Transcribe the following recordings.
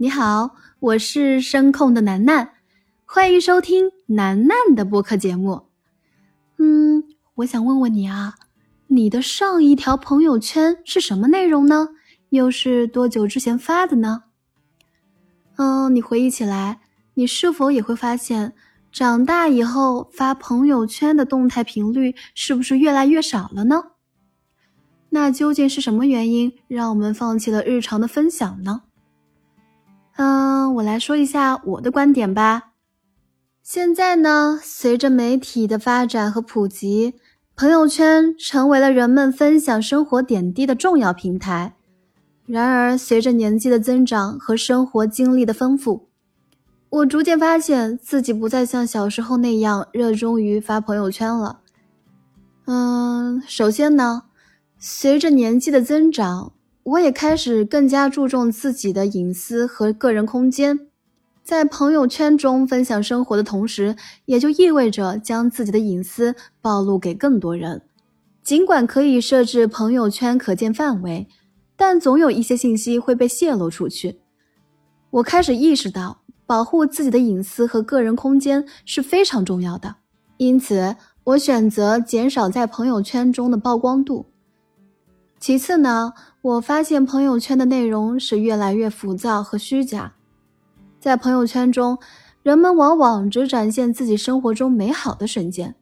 你好，我是声控的楠楠，欢迎收听楠楠的播客节目。嗯，我想问问你啊，你的上一条朋友圈是什么内容呢？又是多久之前发的呢？嗯，你回忆起来，你是否也会发现，长大以后发朋友圈的动态频率是不是越来越少了呢？那究竟是什么原因让我们放弃了日常的分享呢？嗯，我来说一下我的观点吧。现在呢，随着媒体的发展和普及，朋友圈成为了人们分享生活点滴的重要平台。然而，随着年纪的增长和生活经历的丰富，我逐渐发现自己不再像小时候那样热衷于发朋友圈了。嗯，首先呢，随着年纪的增长。我也开始更加注重自己的隐私和个人空间，在朋友圈中分享生活的同时，也就意味着将自己的隐私暴露给更多人。尽管可以设置朋友圈可见范围，但总有一些信息会被泄露出去。我开始意识到，保护自己的隐私和个人空间是非常重要的，因此我选择减少在朋友圈中的曝光度。其次呢，我发现朋友圈的内容是越来越浮躁和虚假。在朋友圈中，人们往往只展现自己生活中美好的瞬间，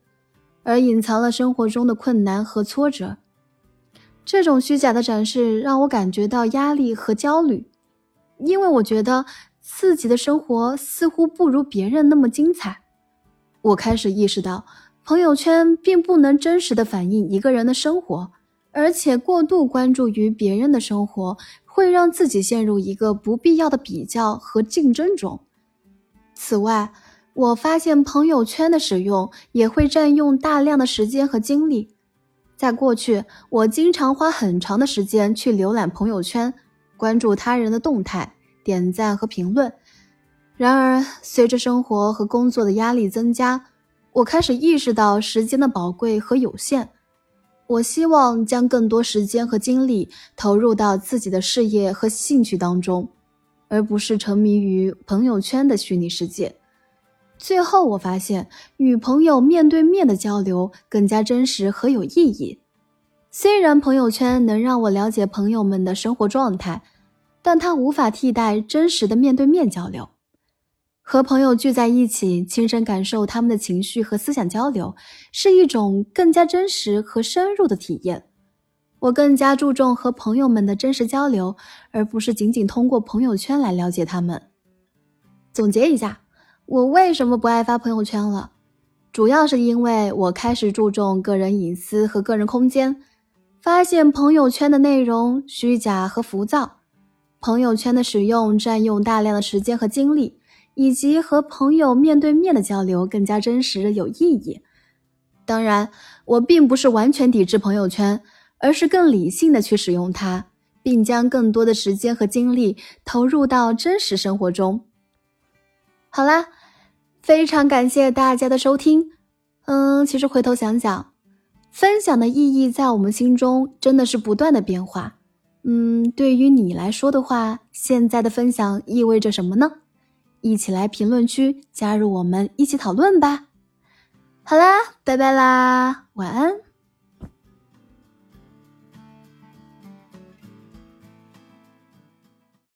而隐藏了生活中的困难和挫折。这种虚假的展示让我感觉到压力和焦虑，因为我觉得自己的生活似乎不如别人那么精彩。我开始意识到，朋友圈并不能真实的反映一个人的生活。而且过度关注于别人的生活，会让自己陷入一个不必要的比较和竞争中。此外，我发现朋友圈的使用也会占用大量的时间和精力。在过去，我经常花很长的时间去浏览朋友圈，关注他人的动态、点赞和评论。然而，随着生活和工作的压力增加，我开始意识到时间的宝贵和有限。我希望将更多时间和精力投入到自己的事业和兴趣当中，而不是沉迷于朋友圈的虚拟世界。最后，我发现与朋友面对面的交流更加真实和有意义。虽然朋友圈能让我了解朋友们的生活状态，但它无法替代真实的面对面交流。和朋友聚在一起，亲身感受他们的情绪和思想交流，是一种更加真实和深入的体验。我更加注重和朋友们的真实交流，而不是仅仅通过朋友圈来了解他们。总结一下，我为什么不爱发朋友圈了？主要是因为我开始注重个人隐私和个人空间，发现朋友圈的内容虚假和浮躁，朋友圈的使用占用大量的时间和精力。以及和朋友面对面的交流更加真实有意义。当然，我并不是完全抵制朋友圈，而是更理性的去使用它，并将更多的时间和精力投入到真实生活中。好啦，非常感谢大家的收听。嗯，其实回头想想，分享的意义在我们心中真的是不断的变化。嗯，对于你来说的话，现在的分享意味着什么呢？一起来评论区加入我们一起讨论吧！好啦，拜拜啦，晚安。